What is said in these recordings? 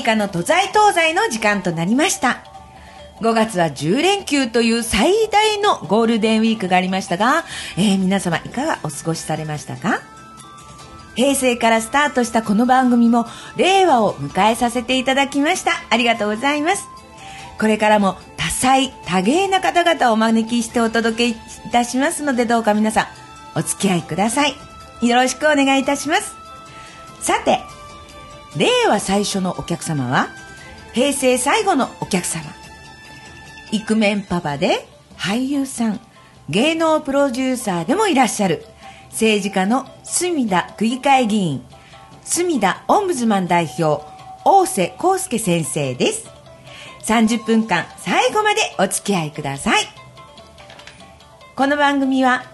リカの都在東西の時間となりました。5月は10連休という最大のゴールデンウィークがありましたが、えー皆様いかがお過ごしされましたか？平成からスタートしたこの番組も令和を迎えさせていただきました。ありがとうございます。これからも多彩、多芸な方々をお招きしてお届けいたしますのでどうか皆さんお付き合いください。よろしくお願いいたします。さて、令和最初のお客様は平成最後のお客様。イクメンパパで俳優さん、芸能プロデューサーでもいらっしゃる政治家の隅田区議会議員、隅田オンブズマン代表、大瀬康介先生です。30分間最後までお付き合いください。この番組は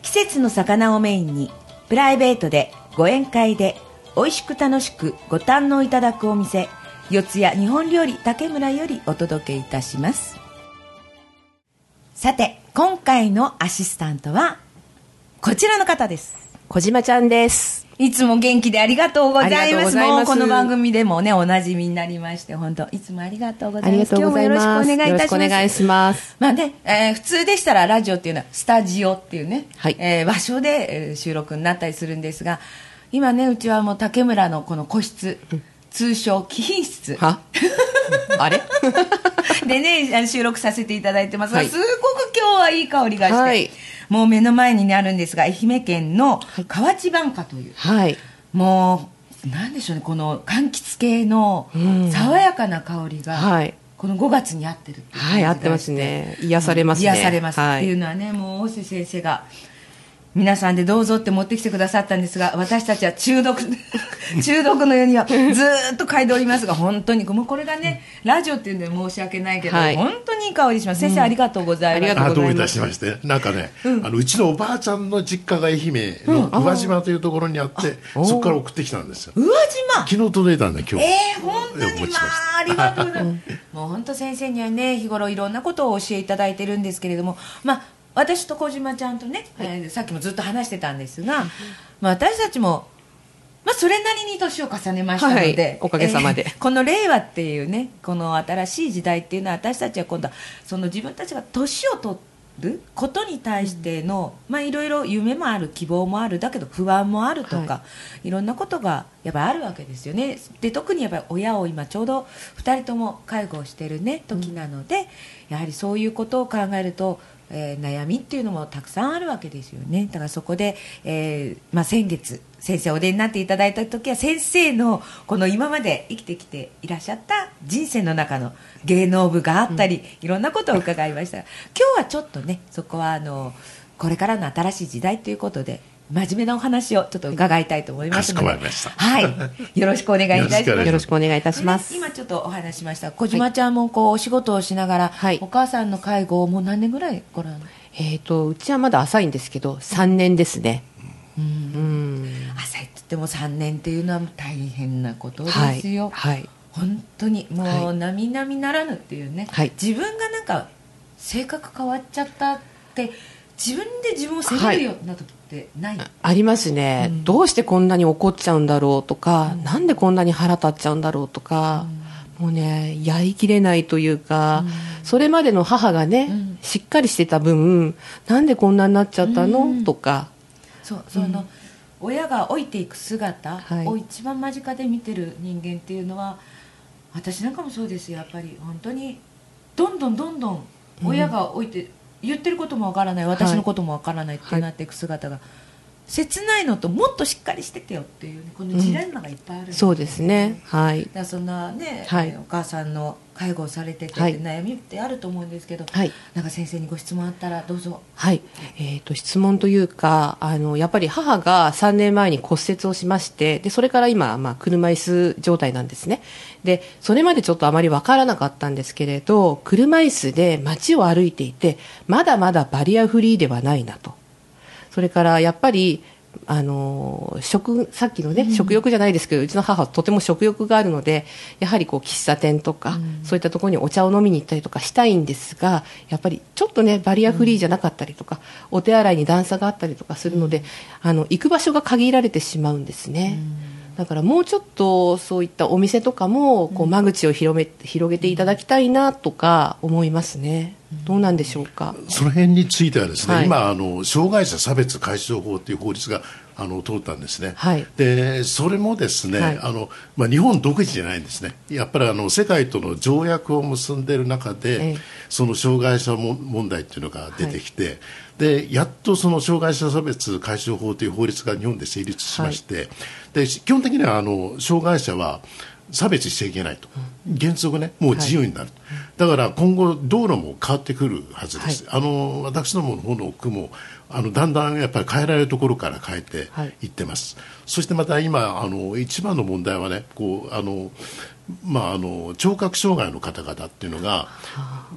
季節の魚をメインにプライベートでご宴会で美味しく楽しくご堪能いただくお店四谷日本料理竹村よりお届けいたしますさて今回のアシスタントはこちらの方です小島ちゃんです。いつも元気でありがとうございます。ますもうこの番組でもね、おなじみになりまして、本当いつもありがとうございます。今日もよろしくお願いいたします。お願いします。まあね、えー普通でしたらラジオっていうのはスタジオっていうね、はいえー場所で、えー収録になったりするんですが、今ね、うちはもう竹村のこの個室、通称貴賓室は？あれ？でね、収録させていただいてますが、はいすごく今日はいい香りがして、はいもう目の前に、ね、あるんですが、愛媛県の河内晩夏という、はい。もう、なんでしょうね、この柑橘系のうん爽やかな香りが、はい。この5月に合ってるはい、が合ってますね。癒されますね。癒されます、はい。っていうのはねもう大瀬先生が皆さんでどうぞって持ってきてくださったんですが私たちは中毒 中毒のようにはずーっと嗅いでおりますが本当にもうこれがねラジオっていうんで申し訳ないけど、はい。本当にいい香りします。先生、ありがとうございます。ありがとうあどういたしまして。なんかね、うあのうちのおばあちゃんの実家が愛媛の宇和島というところにあって、そこから送ってきたんですよ。宇和島？昨日届いたんで今日、えー、本当にまあありがとうございます。もう本当先生にはね日頃いろんなことをお教えいただいてるんですけれどもまあ私と小島ちゃんとね、えーさっきもずっと話してたんですが、まあ、私たちもまあ、それなりに年を重ねましたので、はいおかげさまで。えーこの令和っていうねこの新しい時代っていうのは私たちは今度はその自分たちが年を取ることに対しての、まあいろいろ夢もある希望もあるだけど不安もあるとか、、はい。ろんなことがやっぱあるわけですよね。で特にやっぱり親を今ちょうど2人とも介護をしてるね時なので、やはりそういうことを考えると、えー悩みっていうのもたくさんあるわけですよね。だからそこで、えーまあ、先月先生お出になっていただいた時は先生のこの今まで生きてきていらっしゃった人生の中の芸能部があったり、いろんなことを伺いました。が今日はちょっとねそこはあのこれからの新しい時代ということで真面目なお話をちょっと伺いたいと思いますので。かしこまりました。はい。よろしくお願いいたします。よろしくお願いいたします。今ちょっとお話ししました。小島ちゃんもこうお仕事をしながら、はい。お母さんの介護をもう何年ぐらいご覧えっ、と、うちはまだ浅いんですけど、3年ですね。うん。うん。朝って言っても3年っていうのは大変なことではい。すよ、はい。本当にもはう並々ならぬっていうね、はい。自分がなんか性格変わっちゃったって自分で自分を責めるような時ってない、ありますね、うん。どうしてこんなに怒っちゃうんだろうとか、なんでこんなに腹立っちゃうんだろうとか、もうねやりきれないというか、それまでの母がね、うん。しっかりしてた分なんでこんなになっちゃったの、うん。とかそうその、親が老いていく姿はい。を一番間近で見てる人間っていうのは、私なんかもそうですよやっぱり。本当にどんどんどんどん親が老いて、言ってることもわからない私のこともわからないってなっていく姿が、切ないのともっとしっかりしててよっていう、ね、このジレンマがいっぱいあるんですよそうですね。はい。だそんなね、はい。えーお母さんの介護をされてて悩みってあると思うんですけど、はい。なんか先生にご質問あったらどうぞ。はい、えー、と質問というかあのやっぱり母が3年前に骨折をしましてでそれから今、まあ、車椅子状態なんですね。でそれまでちょっとあまり分からなかったんですけれど車椅子で街を歩いていてまだまだバリアフリーではないなとそれからやっぱりあの食さっきのね、食欲じゃないですけどうちの母はとても食欲があるのでやはりこう喫茶店とか、そういったところにお茶を飲みに行ったりとかしたいんですがやっぱりちょっとねバリアフリーじゃなかったりとか、お手洗いに段差があったりとかするので、あの行く場所が限られてしまうんですね。だからもうちょっとそういったお店とかもこう間口を広め広げていただきたいなとか思いますね、どうなんでしょうか？その辺についてはですね、はい。今あの障害者差別解消法という法律があの通ったんですね、はい。でそれもですね、はい。あのまあ、日本独自じゃないんですね。やっぱりあの世界との条約を結んでいる中で、ええ。その障害者も問題っていうのが出てきて、でやっとその障害者差別解消法という法律が日本で成立しまして、で基本的にはあの障害者は差別しちゃいけないと、原則ね、もう自由になる、だから今後、道路も変わってくるはずです、あの私どもの方の区もあのだんだんやっぱり変えられるところから変えてはい。いってます、そしてまた今、あの一番の問題はね、こうあのまあ、あの聴覚障害の方々っていうのが、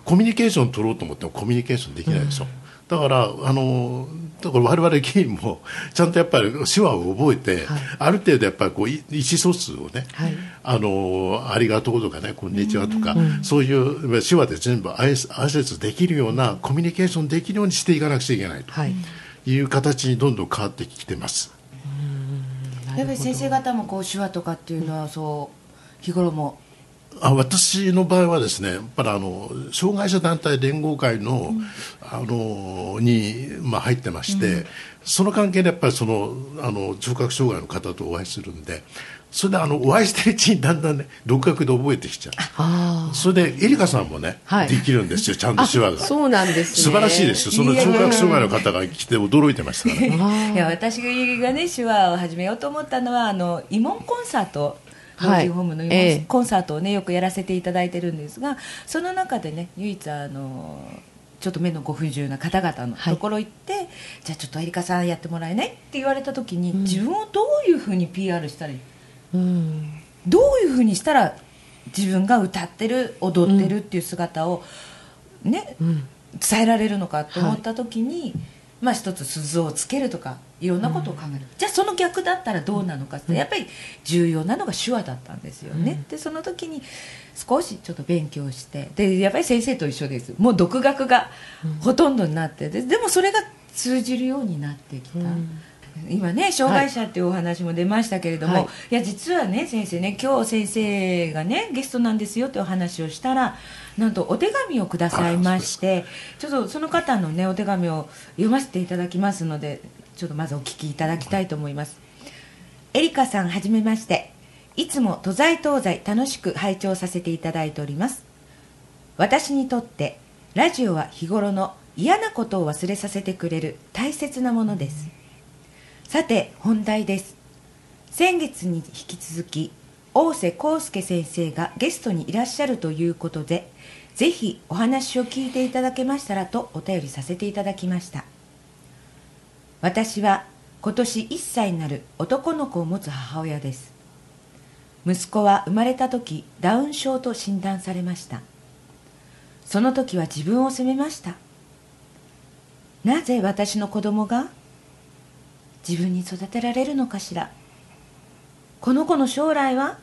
コミュニケーション取ろうと思ってもコミュニケーションできないでしょ。だからあのだから我々議員もちゃんとやっぱり手話を覚えて、ある程度やっぱりこうい意思疎通をね、はい。あのありがとうとかねこんにちはとか、そういう手話で全部挨拶できるようなコミュニケーションできるようにしていかなくちゃいけないと。はい。いう形にどんどん変わってきてます。やっぱり先生方もこう手話とかっていうのはそう日頃もあ私の場合はですねやっぱりあの障害者団体連合会の,、あのに、まあ、入ってまして、その関係でやっぱりそのあの聴覚障害の方とお会いするんでそれであのお会いしてるうちにだんだんね独学で覚えてきちゃう。あそれでエリカさんもね、はい。できるんですよちゃんとあ手話が。そうなんですね。素晴らしいですよ。その聴覚障害の方が来て驚いてましたからね。いや私がね手話を始めようと思ったのはあの慰問コンサート老はい。人ホームのコンサートをねよくやらせていただいてるんですがその中でね唯一あのちょっと目のご不自由な方々のはいところ行って、じゃあちょっとエリカさんやってもらえないって言われた時に、自分をどういうふうに PR したらいい？うん。どういうふうにしたら自分が歌ってる踊ってるっていう姿をね、うん。伝えられるのかと思った時に、まあ一つ鈴をつけるとかいろんなことを考える、じゃあその逆だったらどうなのかって、やっぱり重要なのが手話だったんですよね、でその時に少しちょっと勉強してでやっぱり先生と一緒です。もう独学がほとんどになってででもそれが通じるようになってきた、今ね障害者っていうお話も出ましたけれども、はい。い、や実はね先生ね今日先生がねゲストなんですよってお話をしたらなんとお手紙をくださいましてちょっとその方のねお手紙を読ませていただきますのでちょっとまずお聞きいただきたいと思います。エリカさんはじめまして。いつも都在東西楽しく拝聴させていただいております。私にとってラジオは日頃の嫌なことを忘れさせてくれる大切なものですさて本題です。先月に引き続き大瀬康介先生がゲストにいらっしゃるということでぜひお話を聞いていただけましたらとお便りさせていただきました。私は今年1歳になる男の子を持つ母親です。息子は生まれた時ダウン症と診断されました。その時は自分を責めました。なぜ私の子供が自分に育てられるのかしら？この子の将来は？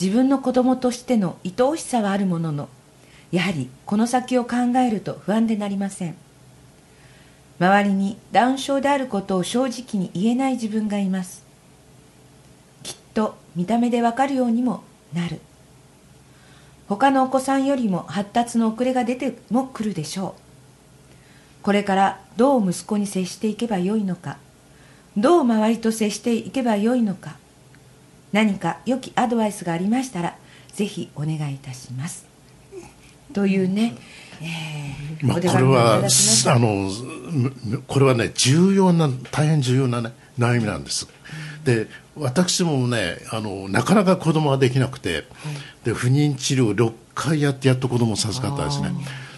自分の子供としての愛おしさはあるもののやはりこの先を考えると不安でなりません。周りにダウン症であることを正直に言えない自分がいます。きっと見た目でわかるようにもなる。他のお子さんよりも発達の遅れが出てもくるでしょう。これからどう息子に接していけばよいのか。どう周りと接していけばよいのか。何か良きアドバイスがありましたらぜひお願いいたします。というね、えーまあ、これはあのむこれはね重要な大変重要な、ね、悩みなんです。で私もねあのなかなか子供ができなくて、で不妊治療6回やってやっと子供を授かったんですね。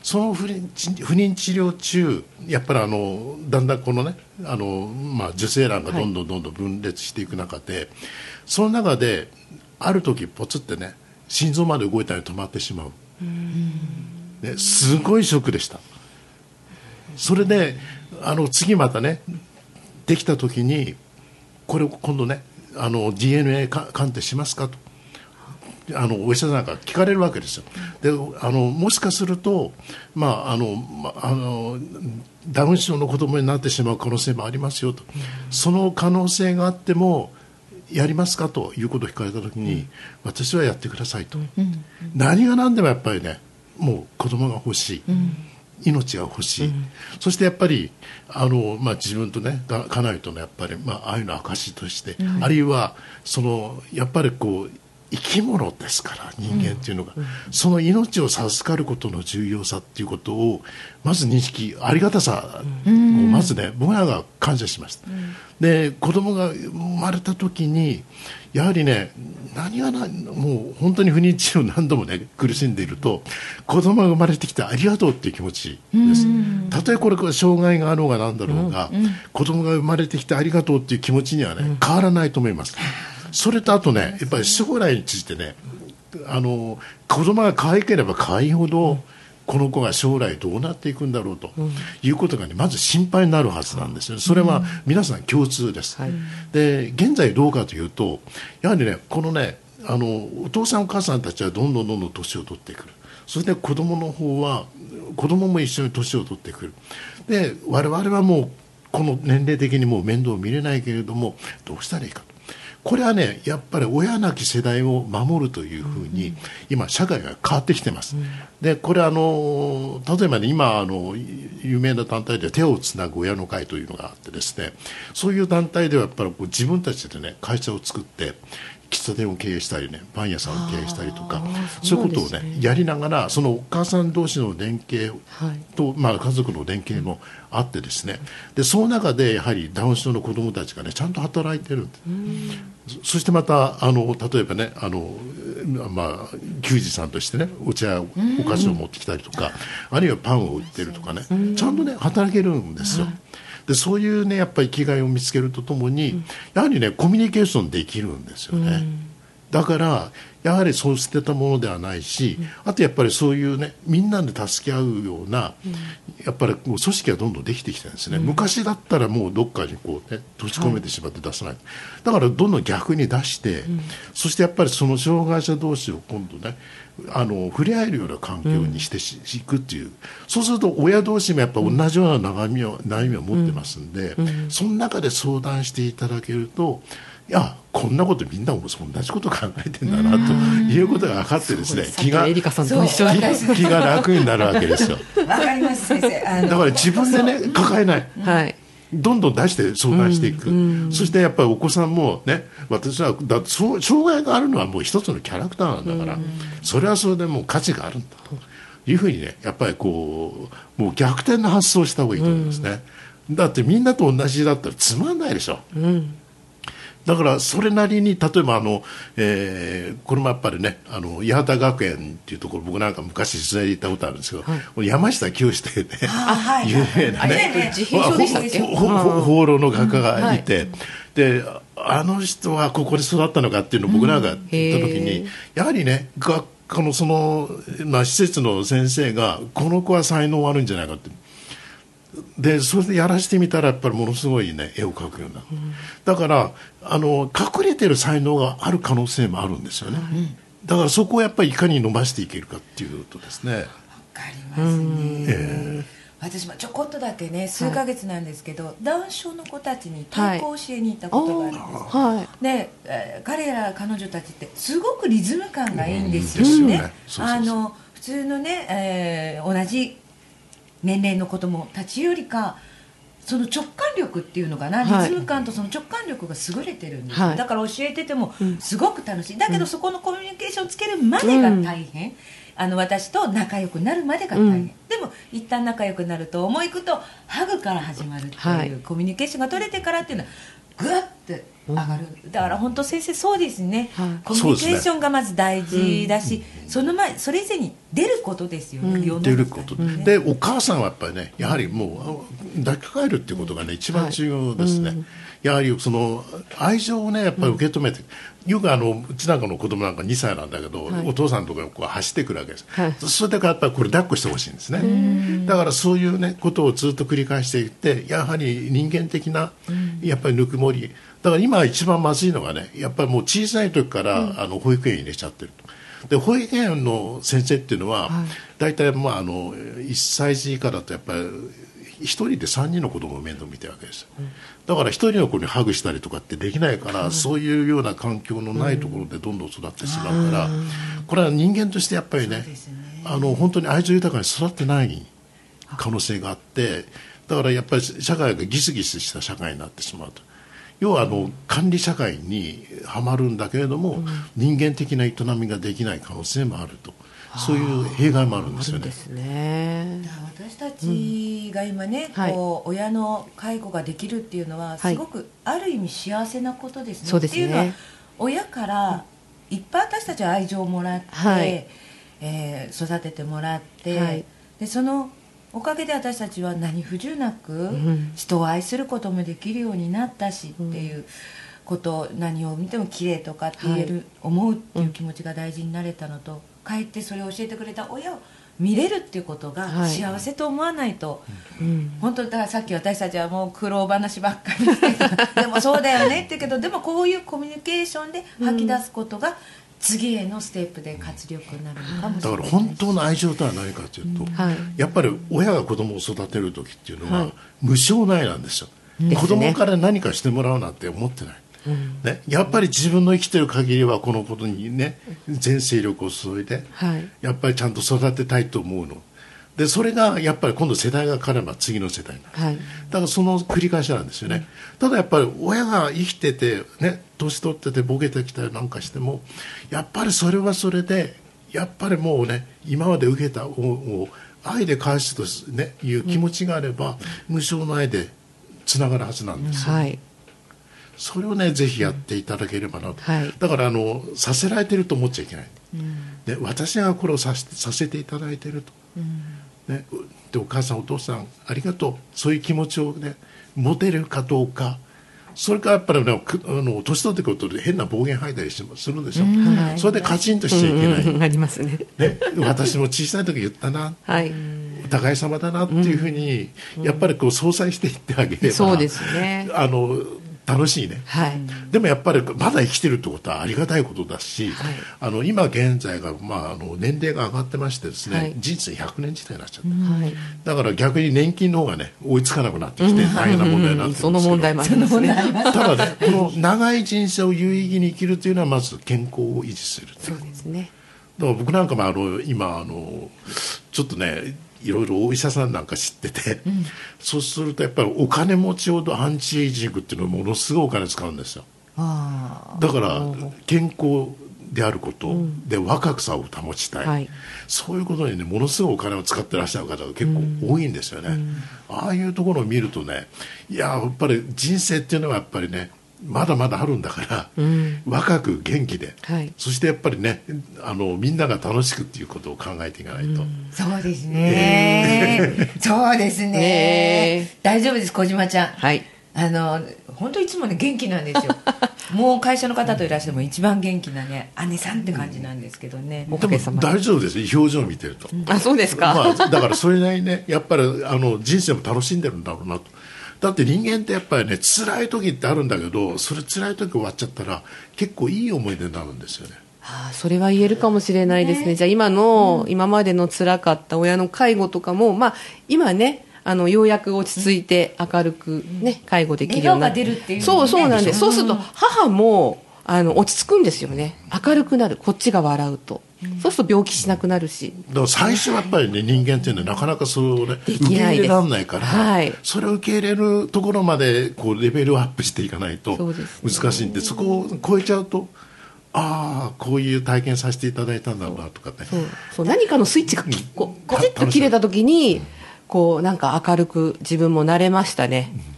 その不妊治不妊治療中やっぱりあのだんだんこのねあの、まあ、受精卵がどんどんどんどん分裂していく中で、その中である時ポツってね心臓まで動いたり止まってしまう。ね、すごいショックでした。それであの次またねできた時にこれを今度ねあの DNA か鑑定しますかとあのお医者さんか聞かれるわけですよ。であのもしかすると、まああのまあのダウン症の子供になってしまう可能性もありますよと、その可能性があってもやりますかということを聞かれたときに、私はやってくださいと、何が何でもやっぱりねもう子供が欲しい。命が欲しい、そしてやっぱりあの、まあ、自分とねか家内とのやっぱり、まあ、愛の証として、あるいはそのやっぱりこう生き物ですから人間っていうのが、その命を授かることの重要さっていうことをまず認識ありがたさをまずね、僕らが感謝しました、で子供が生まれた時にやはりね何がなもう本当に不妊治療何度もね苦しんでいると子供が生まれてきてありがとうっていう気持ちです。たとえこれ障害があろうがなんだろうが、子供が生まれてきてありがとうっていう気持ちにはね変わらないと思います、それとあとねやっぱり将来についてねあの子供が可愛ければ可愛いほど、この子が将来どうなっていくんだろうということが、ね、まず心配になるはずなんですよ、それは皆さん共通です、で現在どうかというとやはりねこのねあのお父さんお母さんたちはどんどんどんどん年を取ってくる。それで子供の方は子供も一緒に年を取ってくる。で我々はもうこの年齢的にもう面倒を見れないけれどもどうしたらいいかとこれはねやっぱり親なき世代を守るというふうに今社会が変わってきてます、でこれあの例えばね今あの有名な団体で手をつなぐ親の会というのがあってですねそういう団体ではやっぱりこう自分たちでね会社を作って喫茶店を経営したりねパン屋さんを経営したりとかそういうことをねやりながらそのお母さん同士の連携と、まあ、家族の連携もあってですね。でその中でやはりダウン症の子どもたちがねちゃんと働いてるんです。そそしてまたあの例えばねあの、まあ、球児さんとしてねお茶お菓子を持ってきたりとかあるいはパンを売ってるとかねちゃんとね働けるんですよ。でそういうねやっぱり生きがいを見つけるとともに、やはりねコミュニケーションできるんですよね。だからやはりそう捨てたものではないし、あとやっぱりそういうねみんなで助け合うような、やっぱりこう組織がどんどんできてきてるんですね、昔だったらもうどっかにこうね閉じ込めてしまって出さない、だからどんどん逆に出して、そしてやっぱりその障害者同士を今度ねあの触れ合えるような環境にしてし、いくっていう。そうすると親同士もやっぱ同じような悩みを悩みを持ってますんで、その中で相談していただけるといやこんなことみんなも同じこと考えてんだなということが分かってですね気がエリカさんと一緒に。気が楽になるわけですよ。わかります。先生だから自分でね抱えない。はい。どんどん出して相談していく、そしてやっぱりお子さんもね私はだそう障害があるのはもう一つのキャラクターなんだから、それはそれでもう価値があるんだというふうにねやっぱりこうもう逆転の発想をした方がいいと思いますね、だってみんなと同じだったらつまんないでしょ、だからそれなりに例えばあの、えーこれもやっぱりねあの八幡学園っていうところ僕なんか昔取材で行ったことあるんですけど、山下清ってねあ はい。有名なね放浪の画家がいて、であの人はここで育ったのかっていうのを僕らが行った時に、へー。やはりね学科のその、まあ、施設の先生がこの子は才能あるんじゃないかってでそれでやらせてみたらやっぱりものすごいね絵を描くような、だからあの隠れてる才能がある可能性もあるんですよね、だからそこをやっぱりいかに伸ばしていけるかっていうことですね、わかりますね、え私もちょこっとだけね数ヶ月なんですけど、ダウン症の子たちに太鼓を教えに行ったことがあるんです、はい。で、えー彼ら彼女たちってすごくリズム感がいいんですようんですよね,、う。あの普通のね、えー同じ年齢の子供たちよりかその直感力っていうのかな、はい。リズム感とその直感力が優れてるんです。よ、はい。だから教えててもすごく楽しい。だけどそこのコミュニケーションつけるまでが大変、あの私と仲良くなるまでが大変、うん。でも一旦仲良くなると思いくとハグから始まるっていう、はい。コミュニケーションが取れてからっていうのはグッて上がる、だから本当先生そうですね、はい。コミュニケーションがまず大事だしそ,、の前それ以前に出ることですよね、世の中。に出ること、ねでお母さんはやっぱりねやはりもう抱きかかえるっていうことがね一番重要ですね、やはりその愛情をねやっぱり受け止めて、よくあのうちなんかの子供なんか2歳なんだけど、はい。お父さんとかこう走ってくるわけです、はい。それだからやっぱりこれ抱っこしてほしいんですね。だからそういうねことをずっと繰り返していってやはり人間的なやっぱりぬくもり。だから今一番まずいのがねやっぱりもう小さい時から、あの保育園に入れちゃってると。で保育園の先生っていうのは、大体、まあ、あの1歳児以下だとやっぱり1人で3人の子供を面倒見てるわけですよ、だから1人の子にハグしたりとかってできないから、そういうような環境のないところでどんどん育ってしまうから、これは人間としてやっぱりねあの本当に愛情豊かに育ってない可能性があってだからやっぱり社会がギスギスした社会になってしまうと。要はあの管理社会にはまるんだけれども、人間的な営みができない可能性もあるとそういう弊害もあるんですよね。で。すね。私たちが今ね、はい。こう親の介護ができるっていうのははい。すごくある意味幸せなことですね。そうですね。っていうのは親からいっぱい私たちは愛情をもらって、はい。えー育ててもらって、はい。でそのおかげで私たちは何不自由なくん。人を愛することもできるようになったしっていうこと、何を見ても綺麗とかって言える、思うっていう気持ちが大事になれたのと、かえってそれを教えてくれた親を見れるっていうことがはい。幸せと思わないと、うん。本当だからさっき私たちはもう苦労話ばっかりして でもそうだよねって言うけどでもこういうコミュニケーションで吐き出すことが次へのステップで活力になるのかもしだれないから本当の愛情とは何かというと、はい。やっぱり親が子供を育てる時っていうのは、はい。無償の愛なんですよ、子供から何かしてもらうなんて思ってない、ね、やっぱり自分の生きてる限りはこのことにね全精力を注いで、はい。やっぱりちゃんと育てたいと思うの。でそれがやっぱり今度世代が変われば次の世代になる。はい。だからその繰り返しなんですよね、ただやっぱり親が生きてて、ね、年取っててボケてきたりなんかしてもやっぱりそれはそれでやっぱりもうね今まで受けた恩を愛で返すと、ね、いう気持ちがあれば、無償の愛でつながるはずなんですよ、はいそれをねぜひやっていただければなと、はい。だからあのさせられてると思っちゃいけない、で私がこれをさせさせていただいていると、ね、でお母さんお父さんありがとう。そういう気持ちをね持てるかどうか。それからやっぱりねくあの年取ってくると変な暴言吐いたりしするんですよ、はい。それでカチンとしちゃいけない、うん。ありますね。ね、私も小さい時言ったな。はい。お互い様だなっていうふうに、やっぱりこう相殺していってあげればそうですね。あの楽しいね、はい。でもやっぱりまだ生きてるってことはありがたいことだし、あの今現在が、まあ、あの年齢が上がってましてですね、はい。人生100年時代になっちゃって、はい。だから逆に年金の方がね追いつかなくなってきて大変な問題になってるんですけどその問題もありますね。ただねこの長い人生を有意義に生きるというのはまず健康を維持するそうですね。だから僕なんかもあの今あのちょっとねいろいろお医者さんなんか知ってて、そうするとやっぱりお金持ちほどアンチエイジングっていうのはものすごいお金使うんですよ。あだから健康であること、で若さを保ちたい、はい。そういうことにねものすごいお金を使ってらっしゃる方が結構多いんですよね、ああいうところを見るとねいややっぱり人生っていうのはやっぱりねまだまだあるんだから、若く元気で、はい。そしてやっぱりねあのみんなが楽しくっていうことを考えていかないと、あそうですね、そうですね。ね大丈夫です小島ちゃん。はい。あの本当いつもね元気なんですよ。もう会社の方といらっしゃるも一番元気なね姉さんって感じなんですけどね、おで。も大丈夫ですよ表情を見てると、あそうですか、まあ、だからそれなりにねやっぱりあの人生も楽しんでるんだろうなとだって人間ってやっぱりね辛い時ってあるんだけどそれ辛い時終わっちゃったら結構いい思い出になるんですよね。ああそれは言えるかもしれないですね、じゃあ今の、今までの辛かった親の介護とかも、まあ、今ねあのようやく落ち着いて明るく、ね介護できるようにな笑顔が出るっていうのそうそうなんです、うんそうすると母もあの落ち着くんですよね。明るくなる。こっちが笑うと、そうすると病気しなくなるし。だから最初はやっぱりね人間っていうのはなかなかそれをねで受け入れられないから、はい。それを受け入れるところまでこうレベルアップしていかないと難しいんでそこを超えちゃうとああこういう体験させていただいたんだろうなとかね。そうそう何かのスイッチがきこうコチッと切れた時にこうなんか明るく自分もなれましたね、だか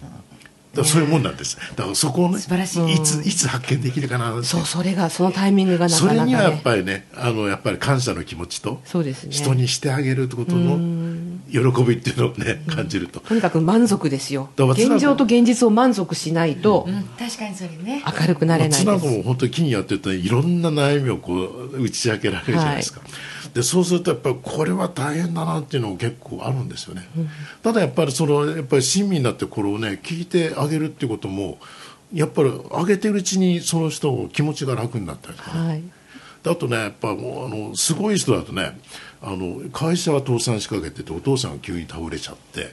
らそういうもんなんです。だからそこをね素晴らしい。いついつ発見できるかなそうそれがそのタイミングがなかそなかね。れにはやっぱりねあのやっぱり感謝の気持ちとそうですね。人にしてあげるってことの喜びっていうのをね、感じると。とにかく満足ですよ。現状と現実を満足しないとうん、確かにそれね。明るくなれないまあです、妻とも本当に木にやってるといろんな悩みをこう打ち明けられるじゃないですか、でそうするとやっぱりこれは大変だなっていうのも結構あるんですよね、ただやっぱりそのやっぱり親身になってこれをね聞いてあげるっていうこともやっぱりあげてるうちにその人の気持ちが楽になったりとかね、はい。であとねやっぱもうあのすごい人だとねあの会社は倒産しかけててお父さんが急に倒れちゃって、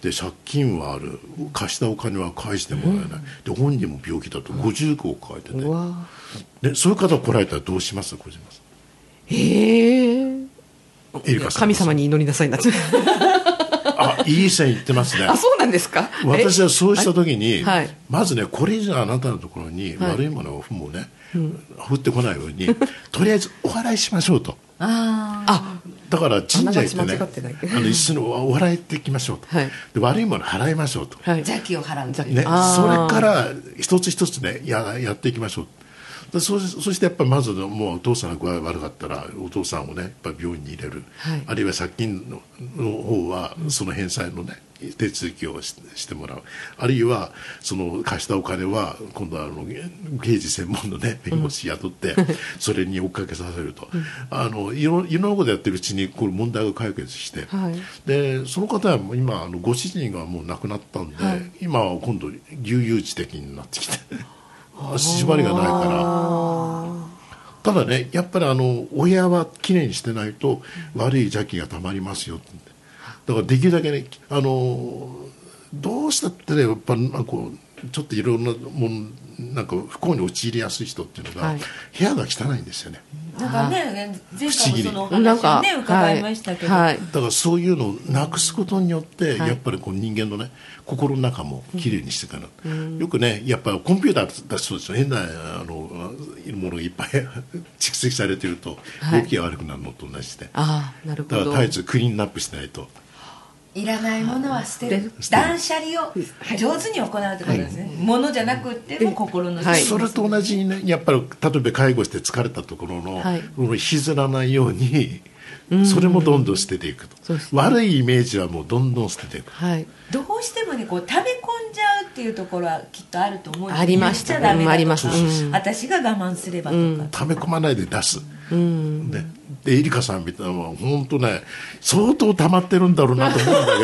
で借金はある貸したお金は返してもらえない、で本人も病気だと50億抱えてて、でそういう方来られたらどうします？小島さへえんエリカさん。神様に祈りなさいな。ってあいい線いってますね。あそうなんですか？私はそうした時に、はい。まずねこれ以上あなたのところにはい。悪いものをもうね、降ってこないように とりあえずお笑いしましょうと。ああだから神社行ってねあの一緒にお笑い。っていきましょうと、はい。で悪いもの払いましょうと、はい。あ、邪気を払う。ね、あそれーから一つ一つねややっていきましょうでそそしてやっぱりまずもうお父さんが具合悪かったらお父さんをねやっぱり病院に入れる、はい。あるいは借金のの方はその返済のね手続きをししてもらう。あるいはその貸したお金は今度はあの刑事専門のね弁護士雇って それに追っかけさせると、あのいろいろんなことやってるうちにこれ問題が解決して、はい。でその方は今あのご主人がもう亡くなったんで、今は今度悠々自適になってきて縛りがないから。ただねやっぱりあの親はきれいにしてないと悪い邪気がたまりますよ。ってだからできるだけねあのどうしたってねやっぱなんかこうちょっといろんなもんなんか不幸に陥りやすい人っていうのが、はい。部屋が汚いんですよねなんかね、前回もそのお話をね、伺いましたけど。はいはい。だからそういうのをなくすことによって、はい。やっぱりこう人間のね心の中もきれいにしていかな、よくねやっぱりコンピューターだそうですよ変なあのものがいっぱい 蓄積されてるとはい。動きが悪くなるのと同じで、ああなるほど。だから絶えずクリーンナップしないといらないものは捨てる。断捨離を上手に行うってことですね、ものじゃなくっても心のはい。それと同じにねやっぱり例えば介護して疲れたところの、はい。引きずらないようにそれもどんどん捨てていくと、悪いイメージはもうどんどん捨てていく。はい。どうしてもねこう溜め込んじゃうっていうところはきっとあると思うんですありました言っちゃダメだとか。うんありますうん。私が我慢すればとか、溜め込まないで出す、ね、でエリカさんみたいなのは本当ね相当溜まってるんだろうなと思うんだ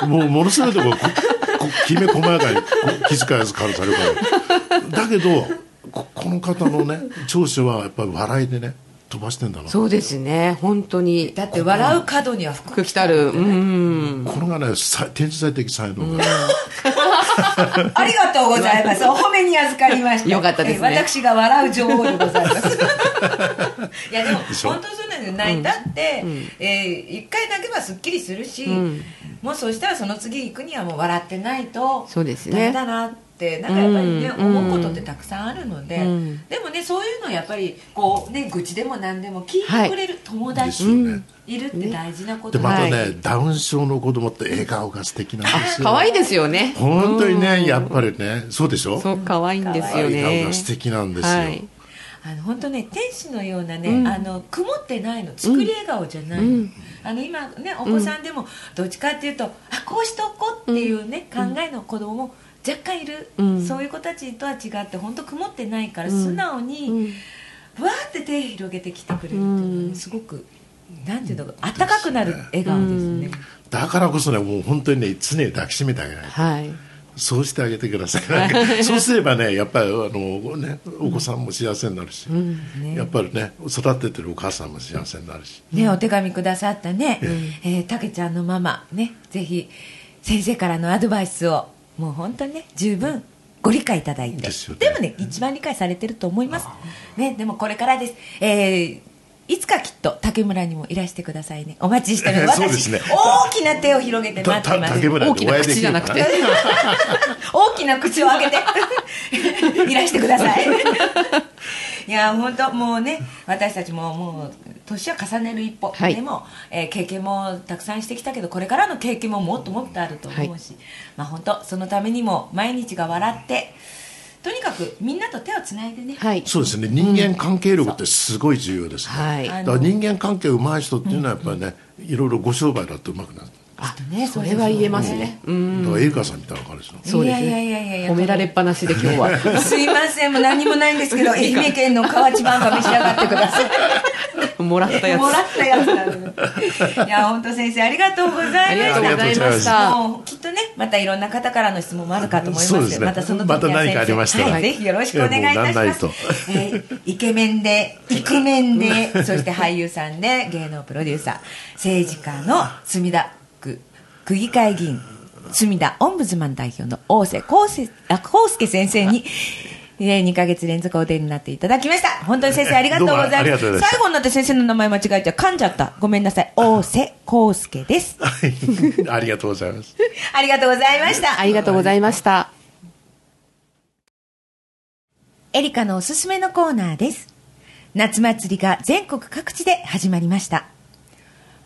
けど もうものすごいとこここきめ細やかにこ気遣いやすからされるから。だけどここの方のね長所はやっぱり笑いでね飛ばしてんだな。そうですね本当に。だって笑う角には福服来たる。うん。これがねさ天才的才能が、ありがとうございます。お褒めに預かりました。よかったですねえ私が笑う女王でございます。いやでも本当そうなんですよ。泣いたって、えー一回泣けばすっきりするし、もうそうしたらその次行くにはもう笑ってないとそうですねダメだなってなんかやっぱりね、うん思うことってたくさんあるので、うん。でもねそういうのやっぱりこうね愚痴でも何でも聞いてくれる友達いるって大事なことでまたね、はいダウン症の子供って笑顔が素敵なんですよ。可愛いですよね。本当にねやっぱりねそうでしょ？そう可愛いんですよ笑ね顔が素敵なんですよ、はい。あの本当ね天使のようなね、うん。あの曇ってないの。作り笑顔じゃない、うん。あの今ねお子さんでもどっちかっていうと、あこうしておこうっていうね、考えの子供も若干いる、うん。そういう子たちとは違って本当曇ってないからうん。素直うん。にわーって手広げてきてくれるっていうのはね、うん。すごくなんていうのか温かくなる笑顔ですね、だからこそねもう本当にね常に抱きしめてあげないはい。そうしてあげてください。そうすればねやっぱりあの、ね、お子さんも幸せになるし、やっぱりね育ててるお母さんも幸せになるし。ね、お手紙くださったね、えーたけちゃんのママねぜひ先生からのアドバイスをもう本当にね十分ご理解いただいて。ですよね。もね一番理解されてると思います。ねでもこれからです。えーいつかきっと竹村にもいらしてくださいね。お待ちしております。ね。大きな手を広げて待ってます。大きな口じゃなくて。大きな口を開けて。いらしてください いや本当もうね私たちももう年は重ねる一歩、はい。でも、えー経験もたくさんしてきたけどこれからの経験ももっともっとあると思うし、まあ本当そのためにも毎日が笑ってとにかくみんなと手をつないでね、はい。そうですね。人間関係力ってすごい重要ですね、はい。あだから人間関係うまい人っていうのはやっぱりね、いろいろご商売だってうまくなるあね。それは言えますね。うん。だからエリカさんみたいな感じですよそうですいやいやいやいね。や。褒められっぱなしで今日は。すいません。もう何もないんですけど愛媛県の河内晩が召し上がってください。もらったやつ。もらったやつないや本当先生ありがとうございました。ありがとうございました。もうきっとねまたいろんな方からの質問もあるかと思いますそうですね。またその時はまた何かありましたら。はい、ぜひよろしくお願いいたします、えイケメンでイクメンでそして俳優さんで芸能プロデューサー。政治家の墨田区区議会議員墨田オンブズマン代表の大瀬康介あ康介先生にえー2ヶ月連続お出になっていただきました。本当に先生 ありがとうございます。ました最後になって先生の名前間違えちゃ噛んじゃった。ごめんなさい。大瀬康介です。はいありがとうございます ありがとうございました。ありがとうございました。エリカのおすすめのコーナーです。夏祭りが全国各地で始まりました。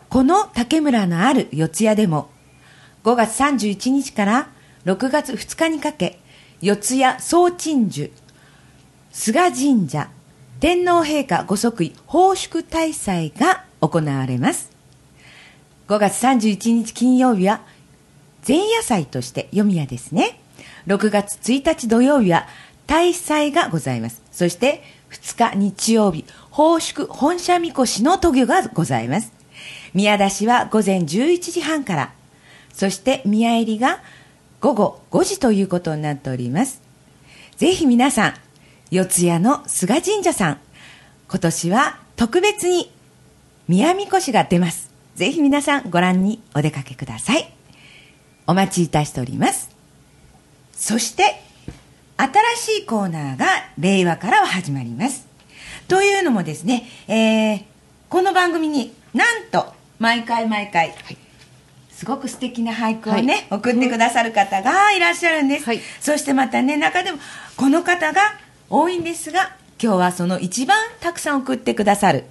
この竹村のある四谷でも、5月31日から6月2日にかけ、四谷総鎮守、菅神社、天皇陛下ご即位奉祝大祭が行われます。5月31日金曜日は前夜祭として読み屋ですね。6月1日土曜日は大祭がございます。そして2日日曜日、奉祝本社みこしの渡御がございます。宮出しは午前11時半から、そして宮入りが午後5時ということになっております。ぜひ皆さん、四谷の菅神社さん、今年は特別に宮みこしが出ます。ぜひ皆さんご覧にお出かけください。お待ちいたしております。そして、新しいコーナーが令和からは始まります。というのもですね、えー、この番組になんと毎回毎回、はいすごく素敵な俳句をね、送ってくださる方がいらっしゃるんです。はいそしてまたね、中でもこの方が多いんですが、今日はその一番たくさん送ってくださる、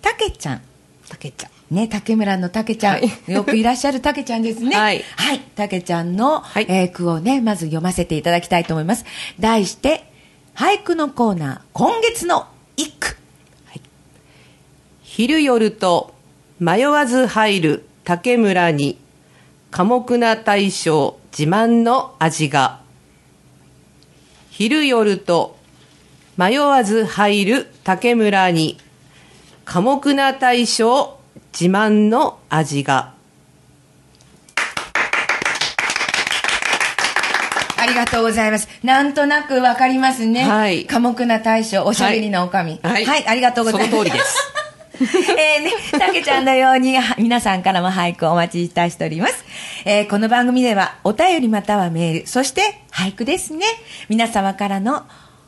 たけちゃん。たけちゃん。ね、竹村の竹ちゃん、はいよくいらっしゃる竹ちゃんですね。はいはい。竹ちゃんの、はいえー句をね、まず読ませていただきたいと思います。題して、俳句のコーナー、今月の一句。昼夜と迷わず入る竹村に寡黙な大将自慢の味が昼夜と迷わず入る竹村に寡黙な大将自慢の味がありがとうございます。なんとなくわかりますね。はい寡黙な大将、おしゃべりなおかみ。はいはい、ありがとうございます。その通りです。えーね、たけちゃんのように皆さんからも俳句をお待ちいたしております。えーこの番組ではお便りまたはメール、そして俳句ですね。皆様からの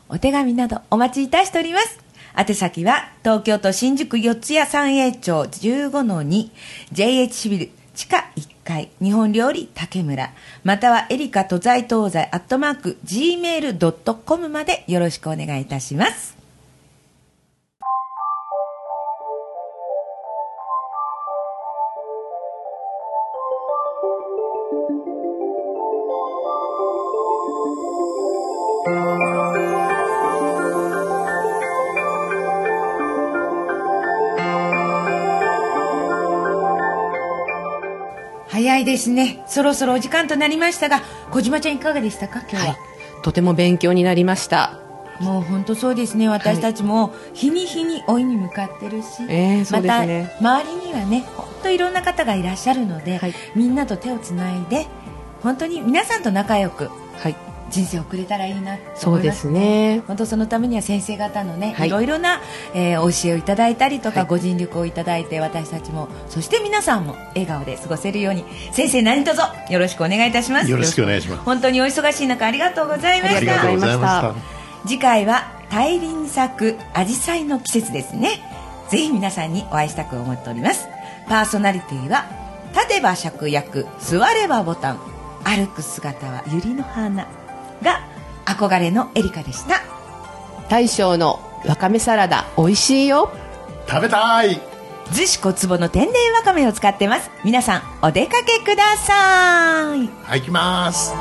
お手紙などお待ちいたしております。宛先は東京都新宿四谷三栄町15-2 JH ビル地下1階日本料理竹村またはエリカ都在東西アットマーク gmail.com までよろしくお願いいたします。早いですね。そろそろお時間となりましたが、小島ちゃんいかがでしたか？今日は。はい。とても勉強になりました。もう本当そうですね。私たちも日に日に老いに向かってるし、えーそうですね。また周りにはね、本当いろんな方がいらっしゃるので、はい。みんなと手をつないで、本当に皆さんと仲良くはい人生を送れたらいいなとそうで思います。すね本当そのためには先生方のね、はい。いろいろな、えー教えをいただいたりとか、はい。ご尽力をいただいて私たちもそして皆さんも笑顔で過ごせるように先生何卒よろしくお願いいたします。よろしくお願いします。本当にお忙しい中ありがとうございまあありした。がとうございました。次回は大輪咲く紫陽花の季節ですね。ぜひ皆さんにお会いしたく思っております。パーソナリティは立てば芍薬座ればボタン。歩く姿は百合の花が憧れのエリカでした。大将のわかめサラダ美味しいよ。食べたい。逗子小坪の天然わかめを使ってます。皆さんお出かけください。はい行きます